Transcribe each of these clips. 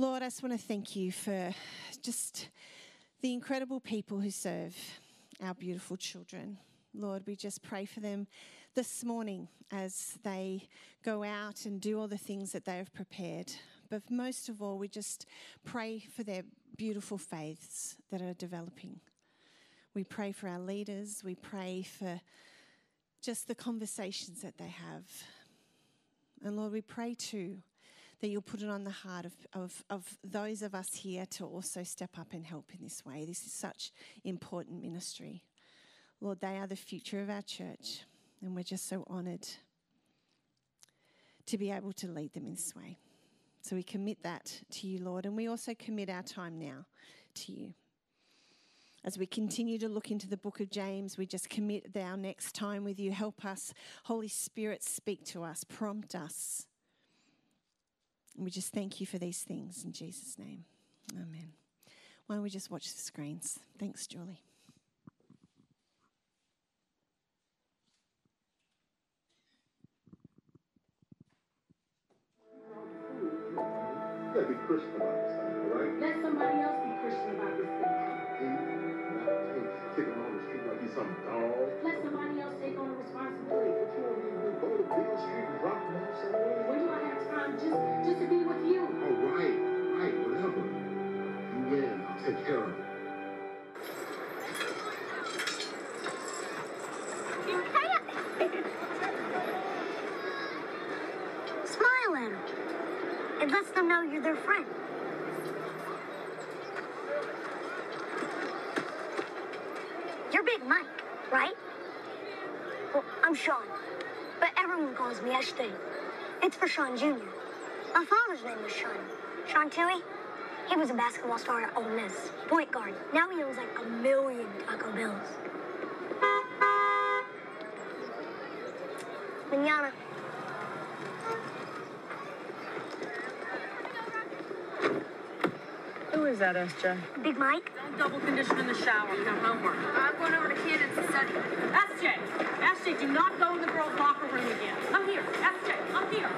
Lord, I just want to thank you for just the incredible people who serve our beautiful children. Lord, we just pray for them this morning as they go out and do all the things that they have prepared. But most of all, we just pray for their beautiful faiths that are developing. We pray for our leaders. We pray for just the conversations that they have. And Lord, we pray too that you'll put it on the heart of, of, of those of us here to also step up and help in this way. This is such important ministry. Lord, they are the future of our church, and we're just so honoured to be able to lead them in this way. So we commit that to you, Lord, and we also commit our time now to you. As we continue to look into the book of James, we just commit our next time with you. Help us, Holy Spirit, speak to us, prompt us. And we just thank you for these things in Jesus' name. Amen. Why don't we just watch the screens? Thanks, Julie. It. Smile at them. It lets them know you're their friend. You're Big Mike, right? Well, I'm Sean, but everyone calls me Ashton. It's for Sean Jr. My father's name was Sean. Sean Tuohy. He was a basketball star at Ole Miss, point guard. Now he owns like a million Taco Bells. Manana. Who is that, SJ? Big Mike? Don't double condition in the shower. You have homework. I'm going over to Cannon to study. SJ! SJ, do not go in the girls' locker room again. Come here. SJ, come here.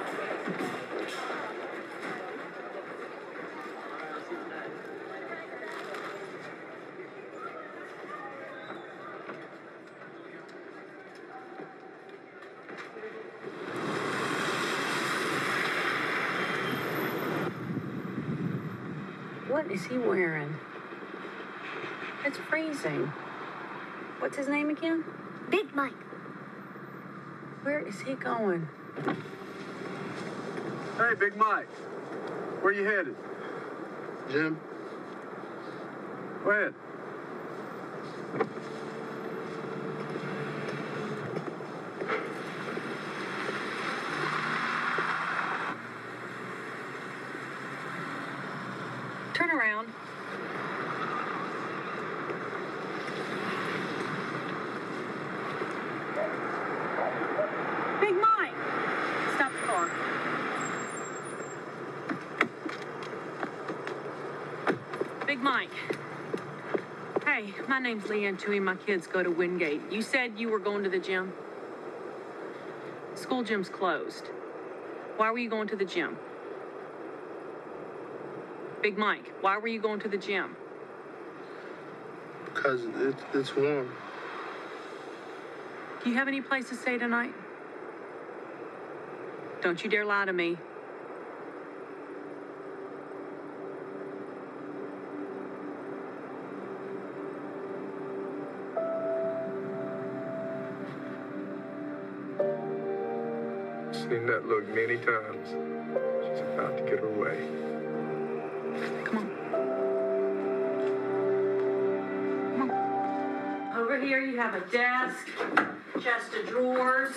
What is he wearing? It's freezing. What's his name again? Big Mike. Where is he going? Hey, Big Mike. Where you headed? Jim, Go ahead. Turn around. Big Mike! Stop the car. Big Mike. Hey, my name's Leanne Tuohy. My kids go to Wingate. You said you were going to the gym? School gym's closed. Why were you going to the gym? Big Mike, why were you going to the gym? Because it, it's warm. Do you have any place to stay tonight? Don't you dare lie to me. Seen that look many times. She's about to get her way. Come on. Come on. Over here you have a desk, chest of drawers.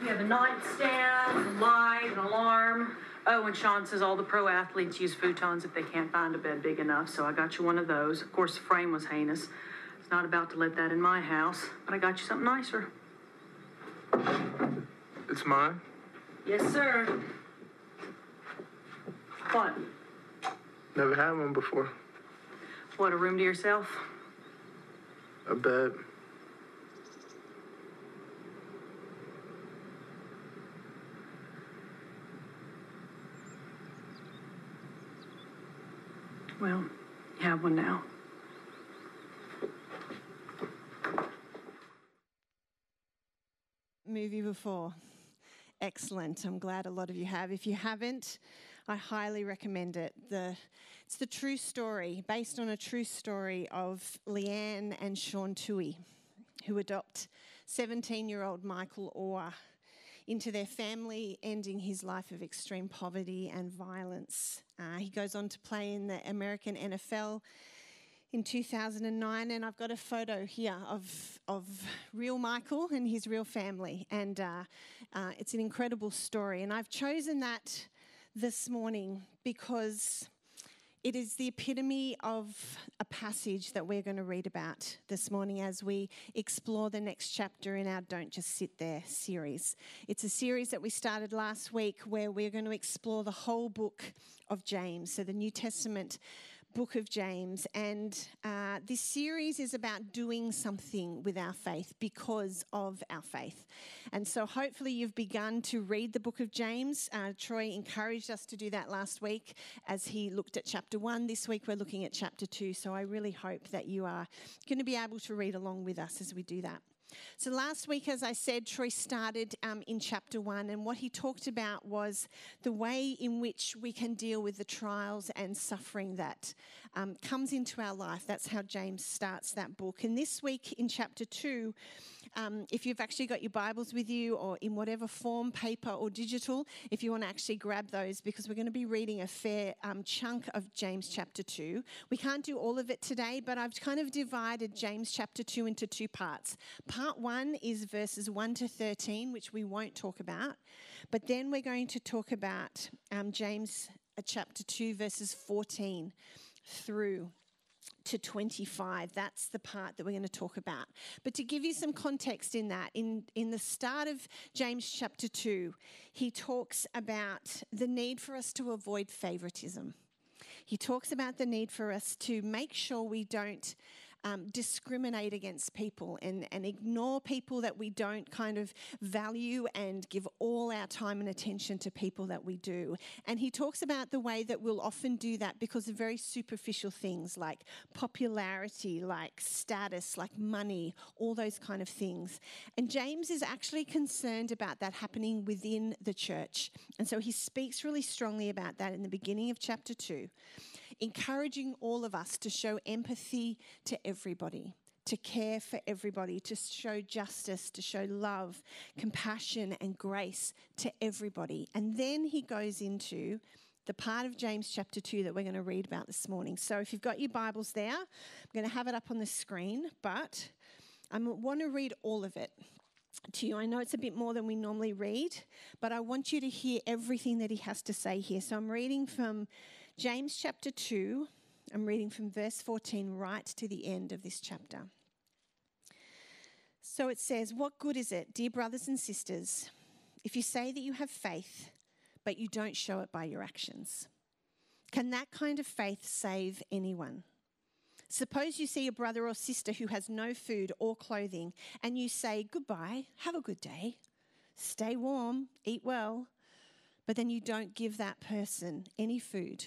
You have a nightstand, a light, an alarm. Oh, and Sean says all the pro athletes use futons if they can't find a bed big enough, so I got you one of those. Of course, the frame was heinous. It's not about to let that in my house, but I got you something nicer. It's mine. Yes, sir. What? Never had one before. What, a room to yourself? A bed. Well, you have one now. movie before? Excellent. I'm glad a lot of you have. If you haven't, I highly recommend it. The, it's the true story, based on a true story of Leigh Anne and Sean Tuohy, who adopt 17 year old Michael Oher into their family, ending his life of extreme poverty and violence. Uh, he goes on to play in the American NFL in 2009, and I've got a photo here of, of real Michael and his real family. And uh, uh, it's an incredible story. And I've chosen that this morning because it is the epitome of a passage that we're going to read about this morning as we explore the next chapter in our Don't Just Sit There series. It's a series that we started last week where we're going to explore the whole book of James, so the New Testament book of James. And uh, this series is about doing something with our faith because of our faith. And so hopefully you've begun to read the book of James. Uh, Troy encouraged us to do that last week as he looked at chapter one. This week we're looking at chapter two. So I really hope that you are going to be able to read along with us as we do that. So, last week, as I said, Troy started um, in chapter one, and what he talked about was the way in which we can deal with the trials and suffering that um, comes into our life. That's how James starts that book. And this week in chapter two, um, if you've actually got your Bibles with you or in whatever form, paper or digital, if you want to actually grab those, because we're going to be reading a fair um, chunk of James chapter 2. We can't do all of it today, but I've kind of divided James chapter 2 into two parts. Part 1 is verses 1 to 13, which we won't talk about, but then we're going to talk about um, James uh, chapter 2, verses 14 through to 25. That's the part that we're going to talk about. But to give you some context in that, in, in the start of James chapter 2, he talks about the need for us to avoid favoritism. He talks about the need for us to make sure we don't um, discriminate against people and, and ignore people that we don't kind of value and give all our time and attention to people that we do. And he talks about the way that we'll often do that because of very superficial things like popularity, like status, like money, all those kind of things. And James is actually concerned about that happening within the church. And so he speaks really strongly about that in the beginning of chapter 2 encouraging all of us to show empathy to everybody, to care for everybody, to show justice, to show love, compassion, and grace to everybody. And then he goes into the part of James chapter 2 that we're going to read about this morning. So if you've got your Bibles there, I'm going to have it up on the screen, but I want to read all of it to you. I know it's a bit more than we normally read, but I want you to hear everything that he has to say here. So I'm reading from James chapter 2, I'm reading from verse 14 right to the end of this chapter. So it says, What good is it, dear brothers and sisters, if you say that you have faith, but you don't show it by your actions? Can that kind of faith save anyone? Suppose you see a brother or sister who has no food or clothing, and you say, Goodbye, have a good day, stay warm, eat well, but then you don't give that person any food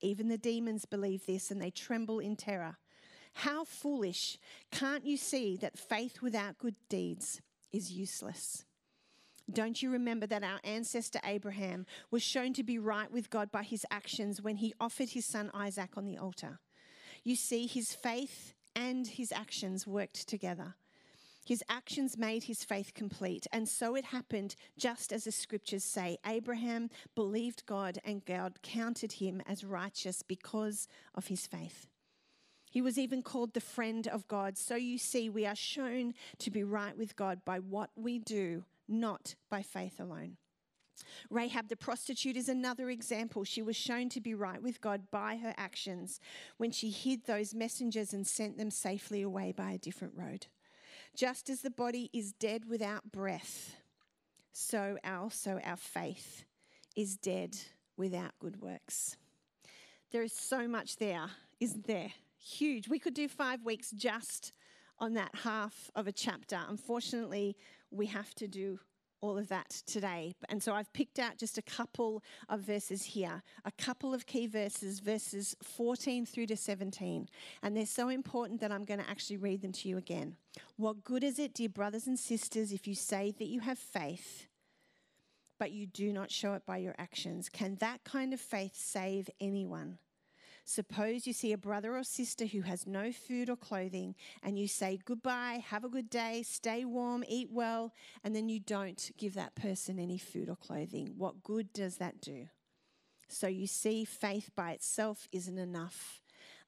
Even the demons believe this and they tremble in terror. How foolish! Can't you see that faith without good deeds is useless? Don't you remember that our ancestor Abraham was shown to be right with God by his actions when he offered his son Isaac on the altar? You see, his faith and his actions worked together. His actions made his faith complete. And so it happened, just as the scriptures say Abraham believed God, and God counted him as righteous because of his faith. He was even called the friend of God. So you see, we are shown to be right with God by what we do, not by faith alone. Rahab the prostitute is another example. She was shown to be right with God by her actions when she hid those messengers and sent them safely away by a different road. Just as the body is dead without breath, so also our faith is dead without good works. There is so much there, isn't there? Huge. We could do five weeks just on that half of a chapter. Unfortunately, we have to do all of that today. And so I've picked out just a couple of verses here, a couple of key verses, verses 14 through to 17. And they're so important that I'm going to actually read them to you again. What good is it, dear brothers and sisters, if you say that you have faith, but you do not show it by your actions? Can that kind of faith save anyone? Suppose you see a brother or sister who has no food or clothing, and you say goodbye, have a good day, stay warm, eat well, and then you don't give that person any food or clothing. What good does that do? So you see, faith by itself isn't enough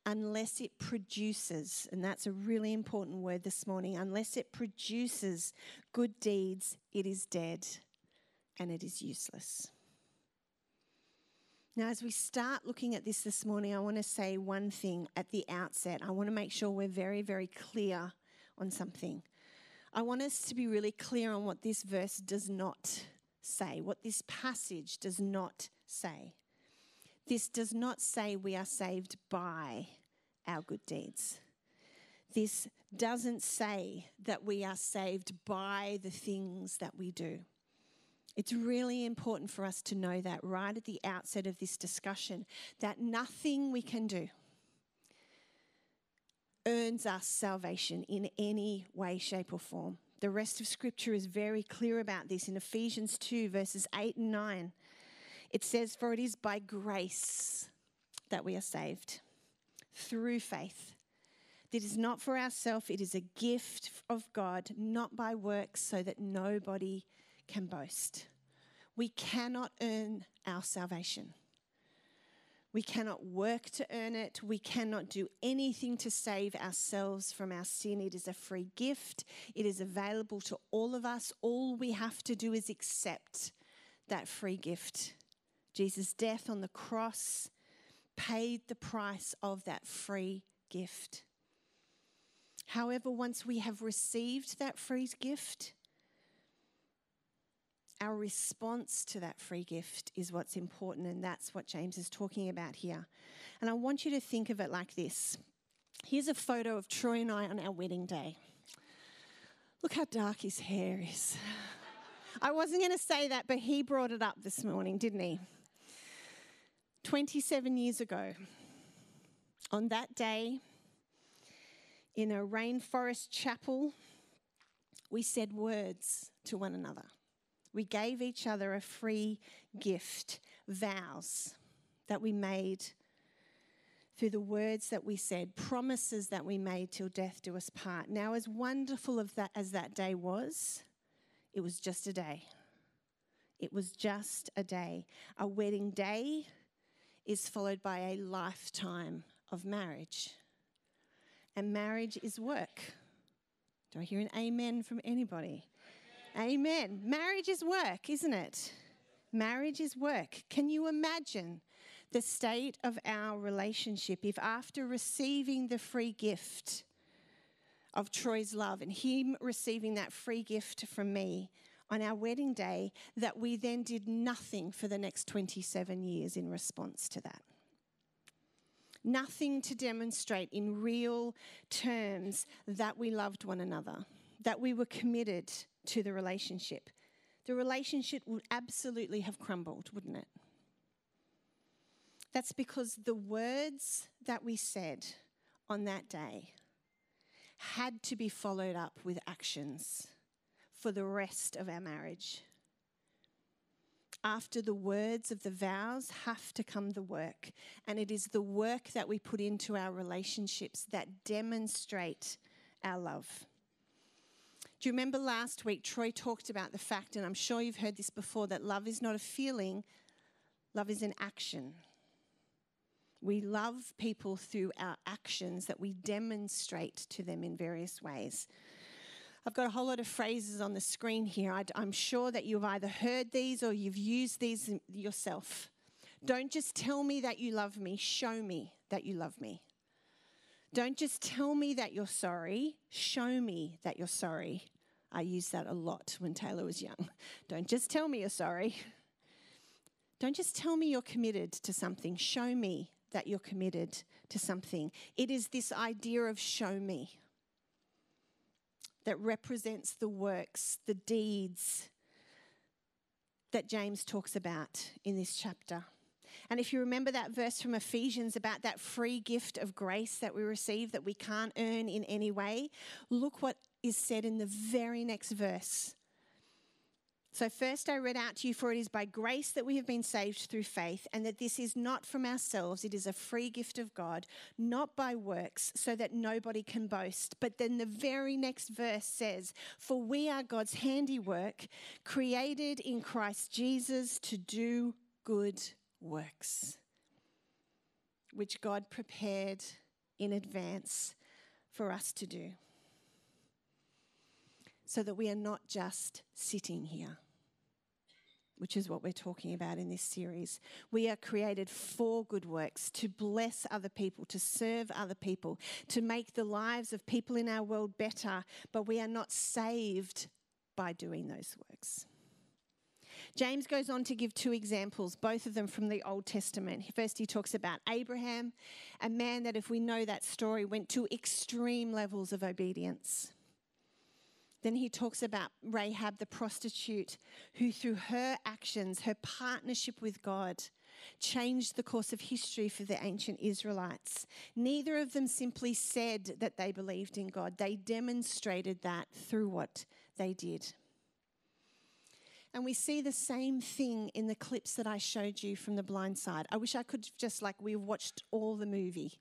unless it produces, and that's a really important word this morning, unless it produces good deeds, it is dead and it is useless. Now, as we start looking at this this morning, I want to say one thing at the outset. I want to make sure we're very, very clear on something. I want us to be really clear on what this verse does not say, what this passage does not say. This does not say we are saved by our good deeds. This doesn't say that we are saved by the things that we do. It's really important for us to know that right at the outset of this discussion that nothing we can do earns us salvation in any way, shape, or form. The rest of Scripture is very clear about this in Ephesians 2, verses 8 and 9. It says, For it is by grace that we are saved through faith. It is not for ourselves, it is a gift of God, not by works, so that nobody can boast. We cannot earn our salvation. We cannot work to earn it. We cannot do anything to save ourselves from our sin. It is a free gift. It is available to all of us. All we have to do is accept that free gift. Jesus' death on the cross paid the price of that free gift. However, once we have received that free gift, our response to that free gift is what's important, and that's what James is talking about here. And I want you to think of it like this here's a photo of Troy and I on our wedding day. Look how dark his hair is. I wasn't going to say that, but he brought it up this morning, didn't he? 27 years ago, on that day, in a rainforest chapel, we said words to one another. We gave each other a free gift, vows that we made through the words that we said, promises that we made till death do us part. Now, as wonderful of that as that day was, it was just a day. It was just a day. A wedding day is followed by a lifetime of marriage. And marriage is work. Do I hear an amen from anybody? Amen. Marriage is work, isn't it? Marriage is work. Can you imagine the state of our relationship if, after receiving the free gift of Troy's love and him receiving that free gift from me on our wedding day, that we then did nothing for the next 27 years in response to that? Nothing to demonstrate in real terms that we loved one another, that we were committed to the relationship, the relationship would absolutely have crumbled, wouldn't it? That's because the words that we said on that day had to be followed up with actions for the rest of our marriage. After the words of the vows have to come the work. And it is the work that we put into our relationships that demonstrate our love. Do you remember last week, Troy talked about the fact, and I'm sure you've heard this before, that love is not a feeling, love is an action. We love people through our actions that we demonstrate to them in various ways. I've got a whole lot of phrases on the screen here. I, am sure that you've either heard these or you've used these yourself. Don't just tell me that you love me, show me that you love me. Don't just tell me that you're sorry, show me that you're sorry. I used that a lot when Taylor was young. Don't just tell me you're sorry. Don't just tell me you're committed to something, show me that you're committed to something. It is this idea of show me that represents the works, the deeds that James talks about in this chapter. And if you remember that verse from Ephesians about that free gift of grace that we receive that we can't earn in any way, look what is said in the very next verse. So, first I read out to you, for it is by grace that we have been saved through faith, and that this is not from ourselves, it is a free gift of God, not by works, so that nobody can boast. But then the very next verse says, For we are God's handiwork, created in Christ Jesus to do good works, which God prepared in advance for us to do so that we are not just sitting here, which is what we're talking about in this series. We are created for good works, to bless other people, to serve other people, to make the lives of people in our world better, but we are not saved by doing those works. James goes on to give two examples, both of them from the Old Testament. First, he talks about Abraham, a man that, if we know that story, went to extreme levels of obedience. Then he talks about Rahab the prostitute, who through her actions, her partnership with God, changed the course of history for the ancient Israelites. Neither of them simply said that they believed in God, they demonstrated that through what they did. And we see the same thing in the clips that I showed you from the blind side. I wish I could just like we watched all the movie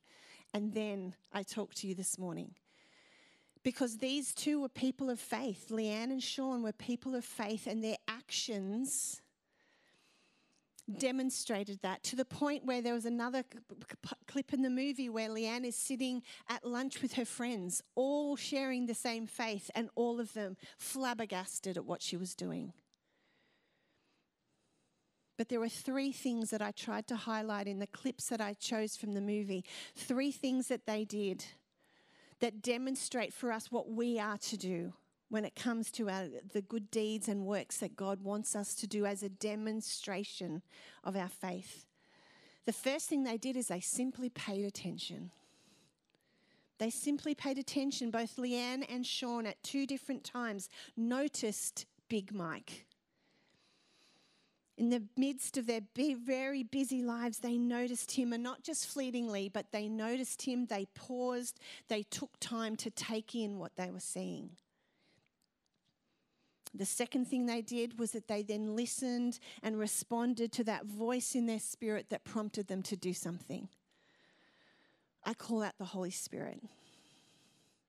and then I talked to you this morning because these two were people of faith. Leigh Anne and Sean were people of faith, and their actions demonstrated that to the point where there was another clip in the movie where Leigh Anne is sitting at lunch with her friends, all sharing the same faith, and all of them flabbergasted at what she was doing. But there were three things that I tried to highlight in the clips that I chose from the movie. Three things that they did that demonstrate for us what we are to do when it comes to our, the good deeds and works that God wants us to do as a demonstration of our faith. The first thing they did is they simply paid attention. They simply paid attention. Both Leigh Anne and Sean at two different times noticed Big Mike. In the midst of their very busy lives, they noticed him, and not just fleetingly, but they noticed him, they paused, they took time to take in what they were seeing. The second thing they did was that they then listened and responded to that voice in their spirit that prompted them to do something. I call that the Holy Spirit.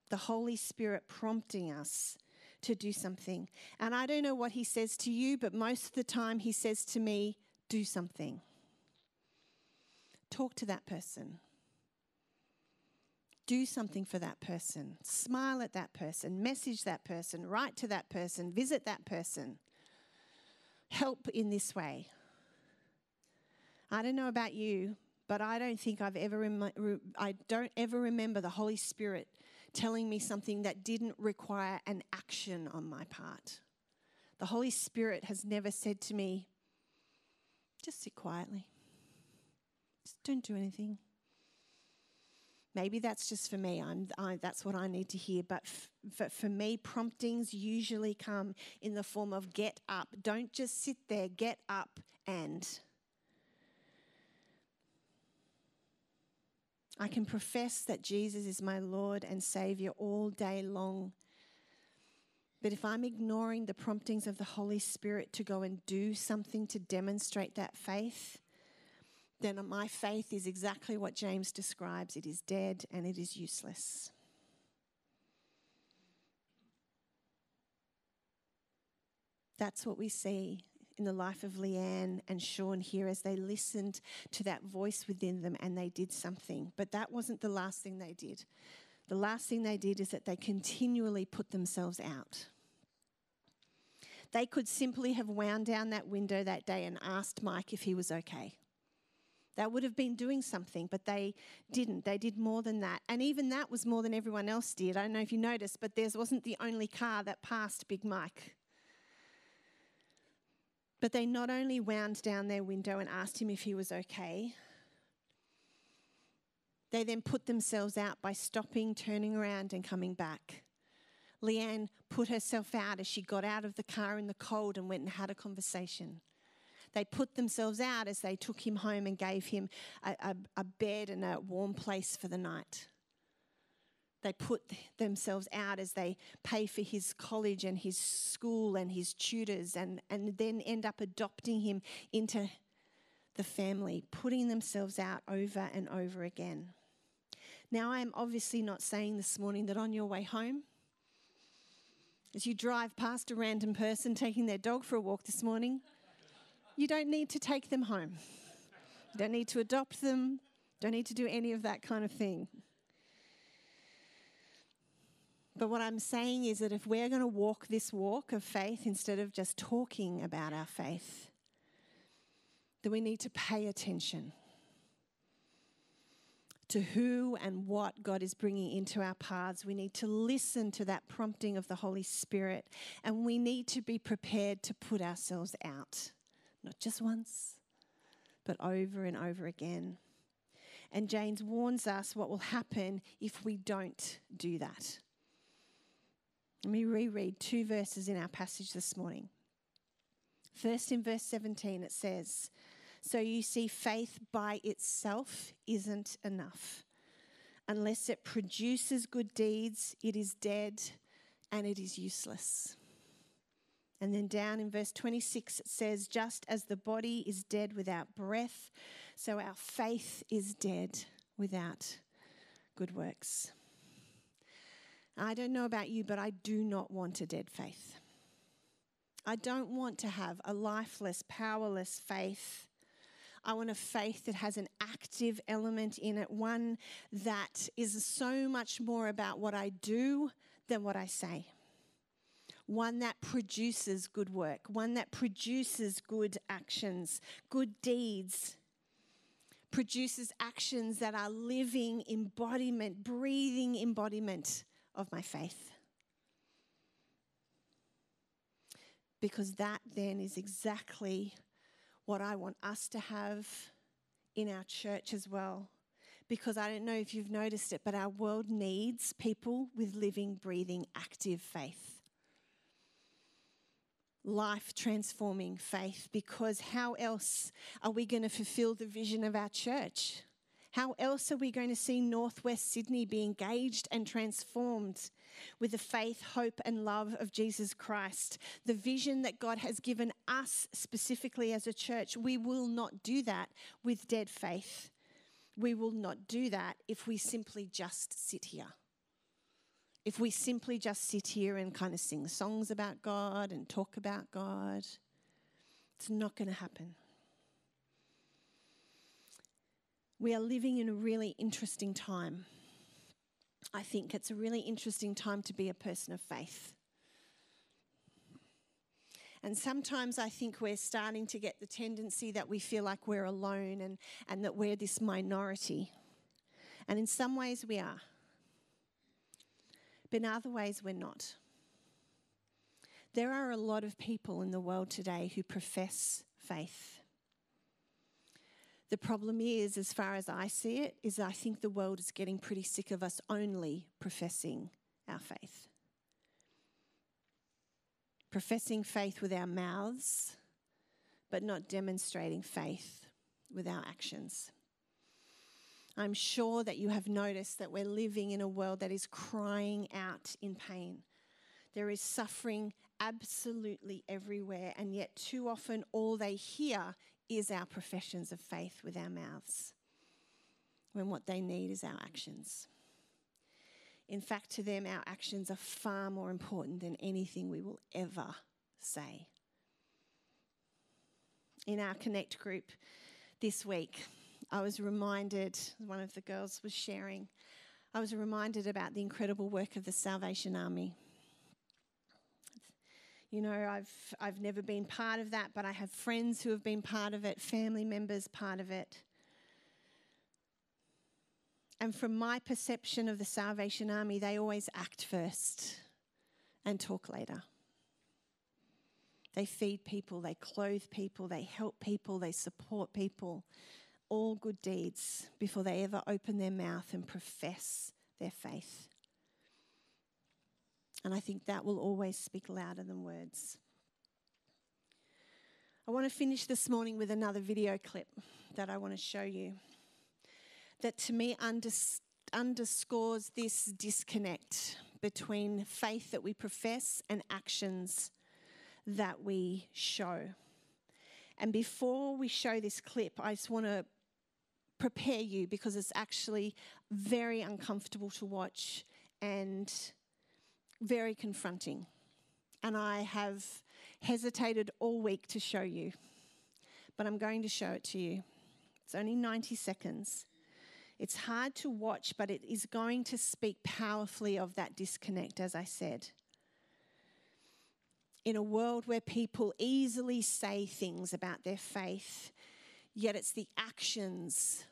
The Holy Spirit prompting us to do something. And I don't know what he says to you, but most of the time he says to me, do something. Talk to that person. Do something for that person. Smile at that person. Message that person. Write to that person. Visit that person. Help in this way. I don't know about you, but I don't think I've ever rem- I don't ever remember the Holy Spirit telling me something that didn't require an action on my part. The Holy Spirit has never said to me, just sit quietly, just don't do anything. Maybe that's just for me. I'm, I, that's what I need to hear. But f- for me, promptings usually come in the form of get up. Don't just sit there, get up and. I can profess that Jesus is my Lord and Savior all day long. But if I'm ignoring the promptings of the Holy Spirit to go and do something to demonstrate that faith, then my faith is exactly what James describes it is dead and it is useless. That's what we see in the life of Leigh Anne and Sean here as they listened to that voice within them and they did something. But that wasn't the last thing they did. the last thing they did is that they continually put themselves out. They could simply have wound down that window that day and asked Mike if he was okay. That would have been doing something, but they didn't. They did more than that. And even that was more than everyone else did. I don't know if you noticed, but theirs wasn't the only car that passed Big Mike. But they not only wound down their window and asked him if he was okay, they then put themselves out by stopping, turning around, and coming back. Leigh Anne put herself out as she got out of the car in the cold and went and had a conversation. They put themselves out as they took him home and gave him a, a, a bed and a warm place for the night. They put themselves out as they pay for his college and his school and his tutors and, and then end up adopting him into the family, putting themselves out over and over again. Now, I am obviously not saying this morning that on your way home, as you drive past a random person taking their dog for a walk this morning, you don't need to take them home. You don't need to adopt them, don't need to do any of that kind of thing. But what I'm saying is that if we're going to walk this walk of faith instead of just talking about our faith, then we need to pay attention to who and what God is bringing into our paths. We need to listen to that prompting of the Holy Spirit, and we need to be prepared to put ourselves out, not just once, but over and over again. And James warns us what will happen if we don't do that. Let me reread two verses in our passage this morning. First, in verse 17, it says, so you see, faith by itself isn't enough. Unless it produces good deeds, it is dead and it is useless. And then down in verse 26, it says, Just as the body is dead without breath, so our faith is dead without good works. I don't know about you, but I do not want a dead faith. I don't want to have a lifeless, powerless faith I want a faith that has an active element in it, one that is so much more about what I do than what I say. One that produces good work, one that produces good actions, good deeds, produces actions that are living embodiment, breathing embodiment of my faith. Because that then is exactly what I want us to have in our church as well. Because I don't know if you've noticed it, but our world needs people with living, breathing, active faith. Life transforming faith, because how else are we going to fulfill the vision of our church? How else are we going to see Northwest Sydney be engaged and transformed with the faith, hope, and love of Jesus Christ? The vision that God has given us specifically as a church, we will not do that with dead faith. We will not do that if we simply just sit here. If we simply just sit here and kind of sing songs about God and talk about God, it's not going to happen. We are living in a really interesting time. I think it's a really interesting time to be a person of faith. And sometimes I think we're starting to get the tendency that we feel like we're alone and, and that we're this minority. And in some ways we are, but in other ways we're not. There are a lot of people in the world today who profess faith. The problem is, as far as I see it, is I think the world is getting pretty sick of us only professing our faith. Professing faith with our mouths, but not demonstrating faith with our actions. I'm sure that you have noticed that we're living in a world that is crying out in pain. There is suffering absolutely everywhere, and yet too often all they hear is our professions of faith with our mouths, when what they need is our actions. In fact, to them, our actions are far more important than anything we will ever say. In our Connect group this week, I was reminded, one of the girls was sharing, I was reminded about the incredible work of the Salvation Army. You know, I've, I've never been part of that, but I have friends who have been part of it, family members part of it. And from my perception of the Salvation Army, they always act first and talk later. They feed people, they clothe people, they help people, they support people. All good deeds before they ever open their mouth and profess their faith. And I think that will always speak louder than words. I want to finish this morning with another video clip that I want to show you that to me unders- underscores this disconnect between faith that we profess and actions that we show. And before we show this clip, I just want to prepare you because it's actually very uncomfortable to watch and very confronting. And I have hesitated all week to show you, but I'm going to show it to you. It's only 90 seconds. It's hard to watch, but it is going to speak powerfully of that disconnect, as I said. In a world where people easily say things about their faith, yet it's the actions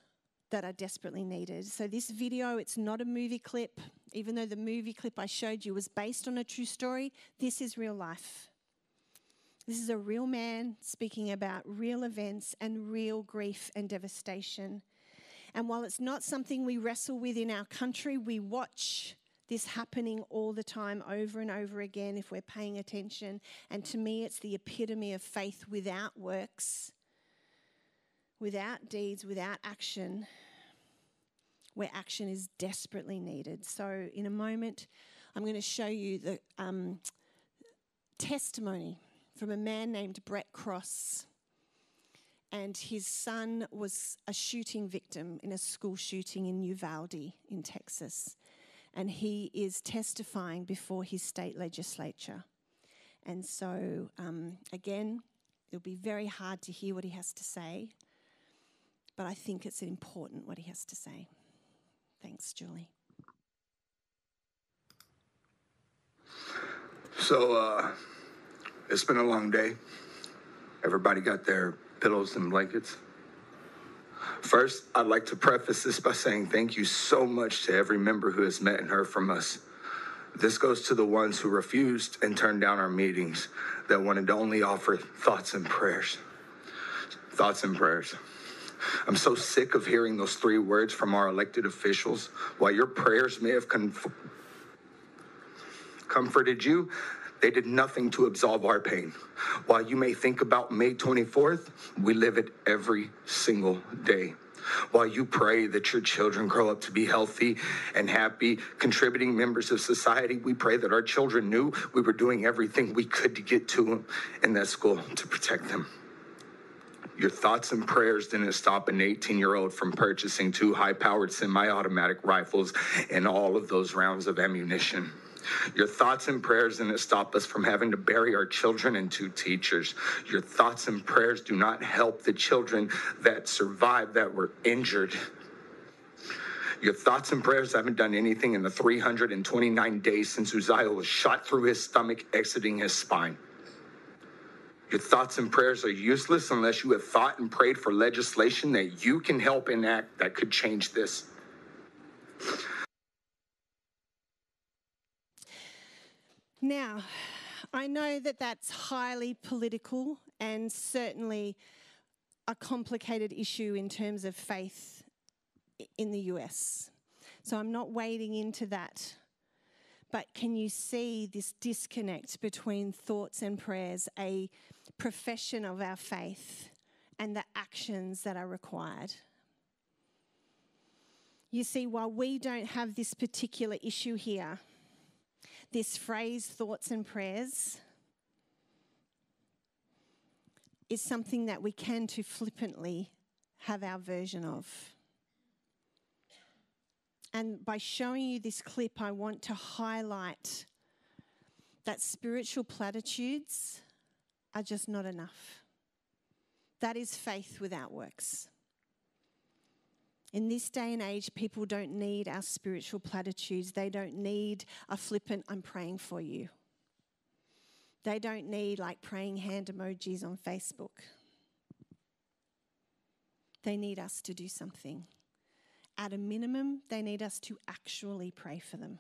that are desperately needed. So, this video, it's not a movie clip. Even though the movie clip I showed you was based on a true story, this is real life. This is a real man speaking about real events and real grief and devastation. And while it's not something we wrestle with in our country, we watch this happening all the time, over and over again, if we're paying attention. And to me, it's the epitome of faith without works, without deeds, without action, where action is desperately needed. So, in a moment, I'm going to show you the um, testimony from a man named Brett Cross and his son was a shooting victim in a school shooting in Uvalde in Texas. And he is testifying before his state legislature. And so, um, again, it'll be very hard to hear what he has to say, but I think it's important what he has to say. Thanks, Julie. So, uh, it's been a long day. Everybody got their pillows and blankets. First, I'd like to preface this by saying thank you so much to every member who has met and heard from us. This goes to the ones who refused and turned down our meetings that wanted to only offer thoughts and prayers. Thoughts and prayers. I'm so sick of hearing those three words from our elected officials. While your prayers may have comforted you, they did nothing to absolve our pain. While you may think about May 24th, we live it every single day. While you pray that your children grow up to be healthy and happy, contributing members of society, we pray that our children knew we were doing everything we could to get to them in that school to protect them. Your thoughts and prayers didn't stop an 18 year old from purchasing two high powered semi automatic rifles and all of those rounds of ammunition. Your thoughts and prayers didn't stop us from having to bury our children and two teachers. Your thoughts and prayers do not help the children that survived that were injured. Your thoughts and prayers haven't done anything in the 329 days since Uziyah was shot through his stomach, exiting his spine. Your thoughts and prayers are useless unless you have thought and prayed for legislation that you can help enact that could change this. Now, I know that that's highly political and certainly a complicated issue in terms of faith in the US. So I'm not wading into that. But can you see this disconnect between thoughts and prayers, a profession of our faith, and the actions that are required? You see, while we don't have this particular issue here, this phrase, thoughts and prayers, is something that we can too flippantly have our version of. And by showing you this clip, I want to highlight that spiritual platitudes are just not enough. That is faith without works. In this day and age, people don't need our spiritual platitudes. They don't need a flippant, I'm praying for you. They don't need like praying hand emojis on Facebook. They need us to do something. At a minimum, they need us to actually pray for them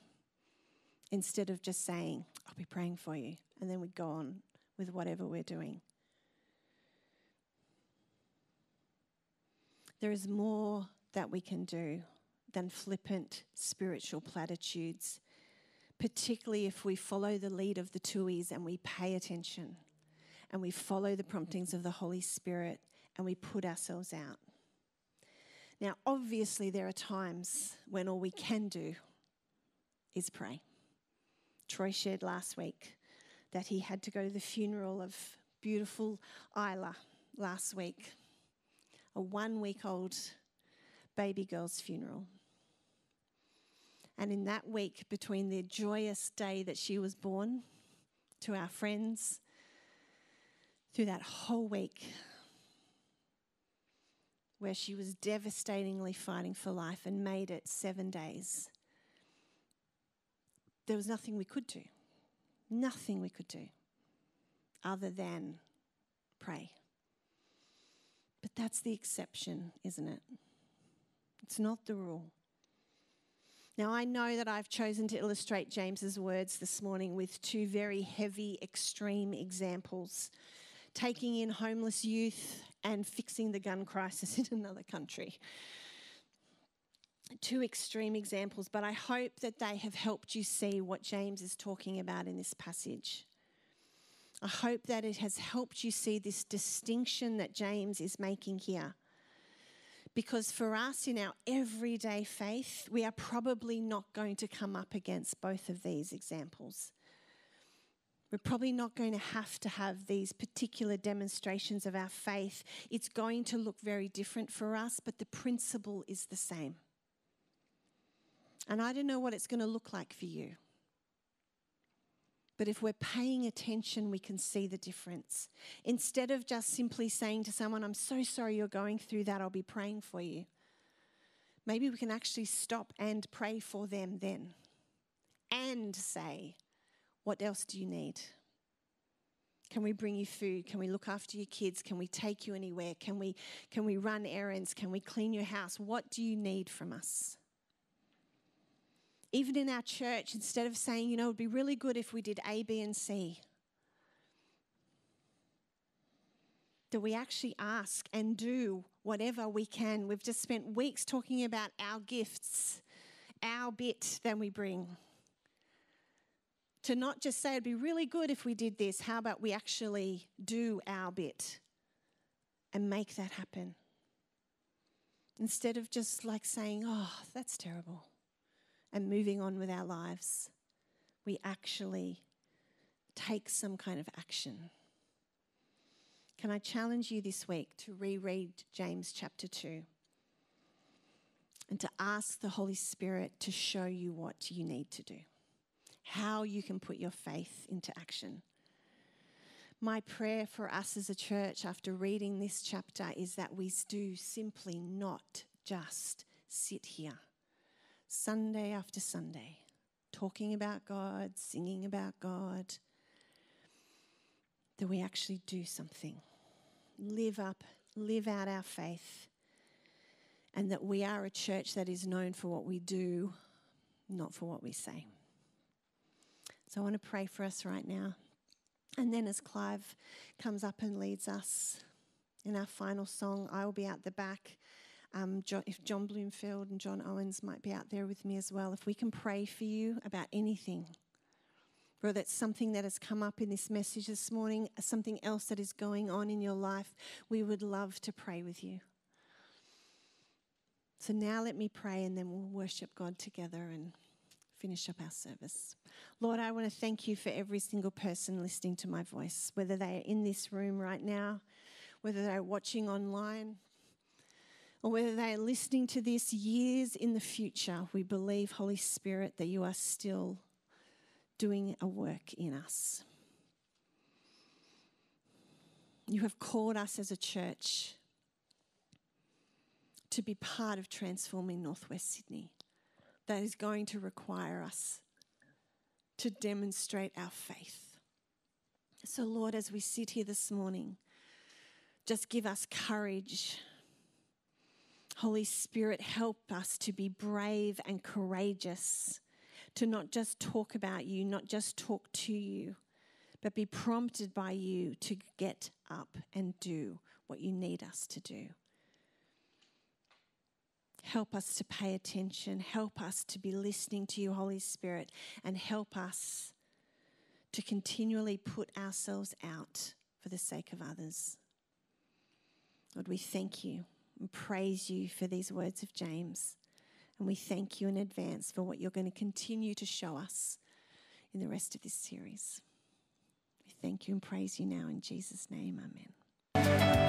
instead of just saying, I'll be praying for you. And then we go on with whatever we're doing. There is more that we can do than flippant spiritual platitudes, particularly if we follow the lead of the Tuohys and we pay attention and we follow the promptings of the Holy Spirit and we put ourselves out. Now, obviously, there are times when all we can do is pray. Troy shared last week that he had to go to the funeral of beautiful Isla last week, a one week old baby girl's funeral. And in that week, between the joyous day that she was born to our friends, through that whole week where she was devastatingly fighting for life and made it seven days, there was nothing we could do. Nothing we could do other than pray. But that's the exception, isn't it? It's not the rule. Now, I know that I've chosen to illustrate James's words this morning with two very heavy, extreme examples taking in homeless youth and fixing the gun crisis in another country. Two extreme examples, but I hope that they have helped you see what James is talking about in this passage. I hope that it has helped you see this distinction that James is making here. Because for us in our everyday faith, we are probably not going to come up against both of these examples. We're probably not going to have to have these particular demonstrations of our faith. It's going to look very different for us, but the principle is the same. And I don't know what it's going to look like for you. But if we're paying attention, we can see the difference. Instead of just simply saying to someone, I'm so sorry you're going through that, I'll be praying for you. Maybe we can actually stop and pray for them then and say, What else do you need? Can we bring you food? Can we look after your kids? Can we take you anywhere? Can we, can we run errands? Can we clean your house? What do you need from us? Even in our church, instead of saying, you know, it would be really good if we did A, B, and C, that we actually ask and do whatever we can. We've just spent weeks talking about our gifts, our bit that we bring. To not just say it'd be really good if we did this, how about we actually do our bit and make that happen? Instead of just like saying, oh, that's terrible and moving on with our lives, we actually take some kind of action. Can I challenge you this week to reread James chapter 2 and to ask the Holy Spirit to show you what you need to do, how you can put your faith into action? My prayer for us as a church after reading this chapter is that we do simply not just sit here Sunday after Sunday, talking about God, singing about God, that we actually do something, live up, live out our faith, and that we are a church that is known for what we do, not for what we say. So I want to pray for us right now. And then as Clive comes up and leads us in our final song, I will be out the back. Um, if John Bloomfield and John Owens might be out there with me as well, if we can pray for you about anything, whether it's something that has come up in this message this morning, something else that is going on in your life, we would love to pray with you. So now let me pray and then we'll worship God together and finish up our service. Lord, I want to thank you for every single person listening to my voice, whether they are in this room right now, whether they're watching online, or whether they are listening to this years in the future, we believe, Holy Spirit, that you are still doing a work in us. You have called us as a church to be part of transforming Northwest Sydney. That is going to require us to demonstrate our faith. So, Lord, as we sit here this morning, just give us courage. Holy Spirit, help us to be brave and courageous, to not just talk about you, not just talk to you, but be prompted by you to get up and do what you need us to do. Help us to pay attention. Help us to be listening to you, Holy Spirit, and help us to continually put ourselves out for the sake of others. Lord, we thank you and praise you for these words of James. And we thank you in advance for what you're going to continue to show us in the rest of this series. We thank you and praise you now in Jesus' name. Amen.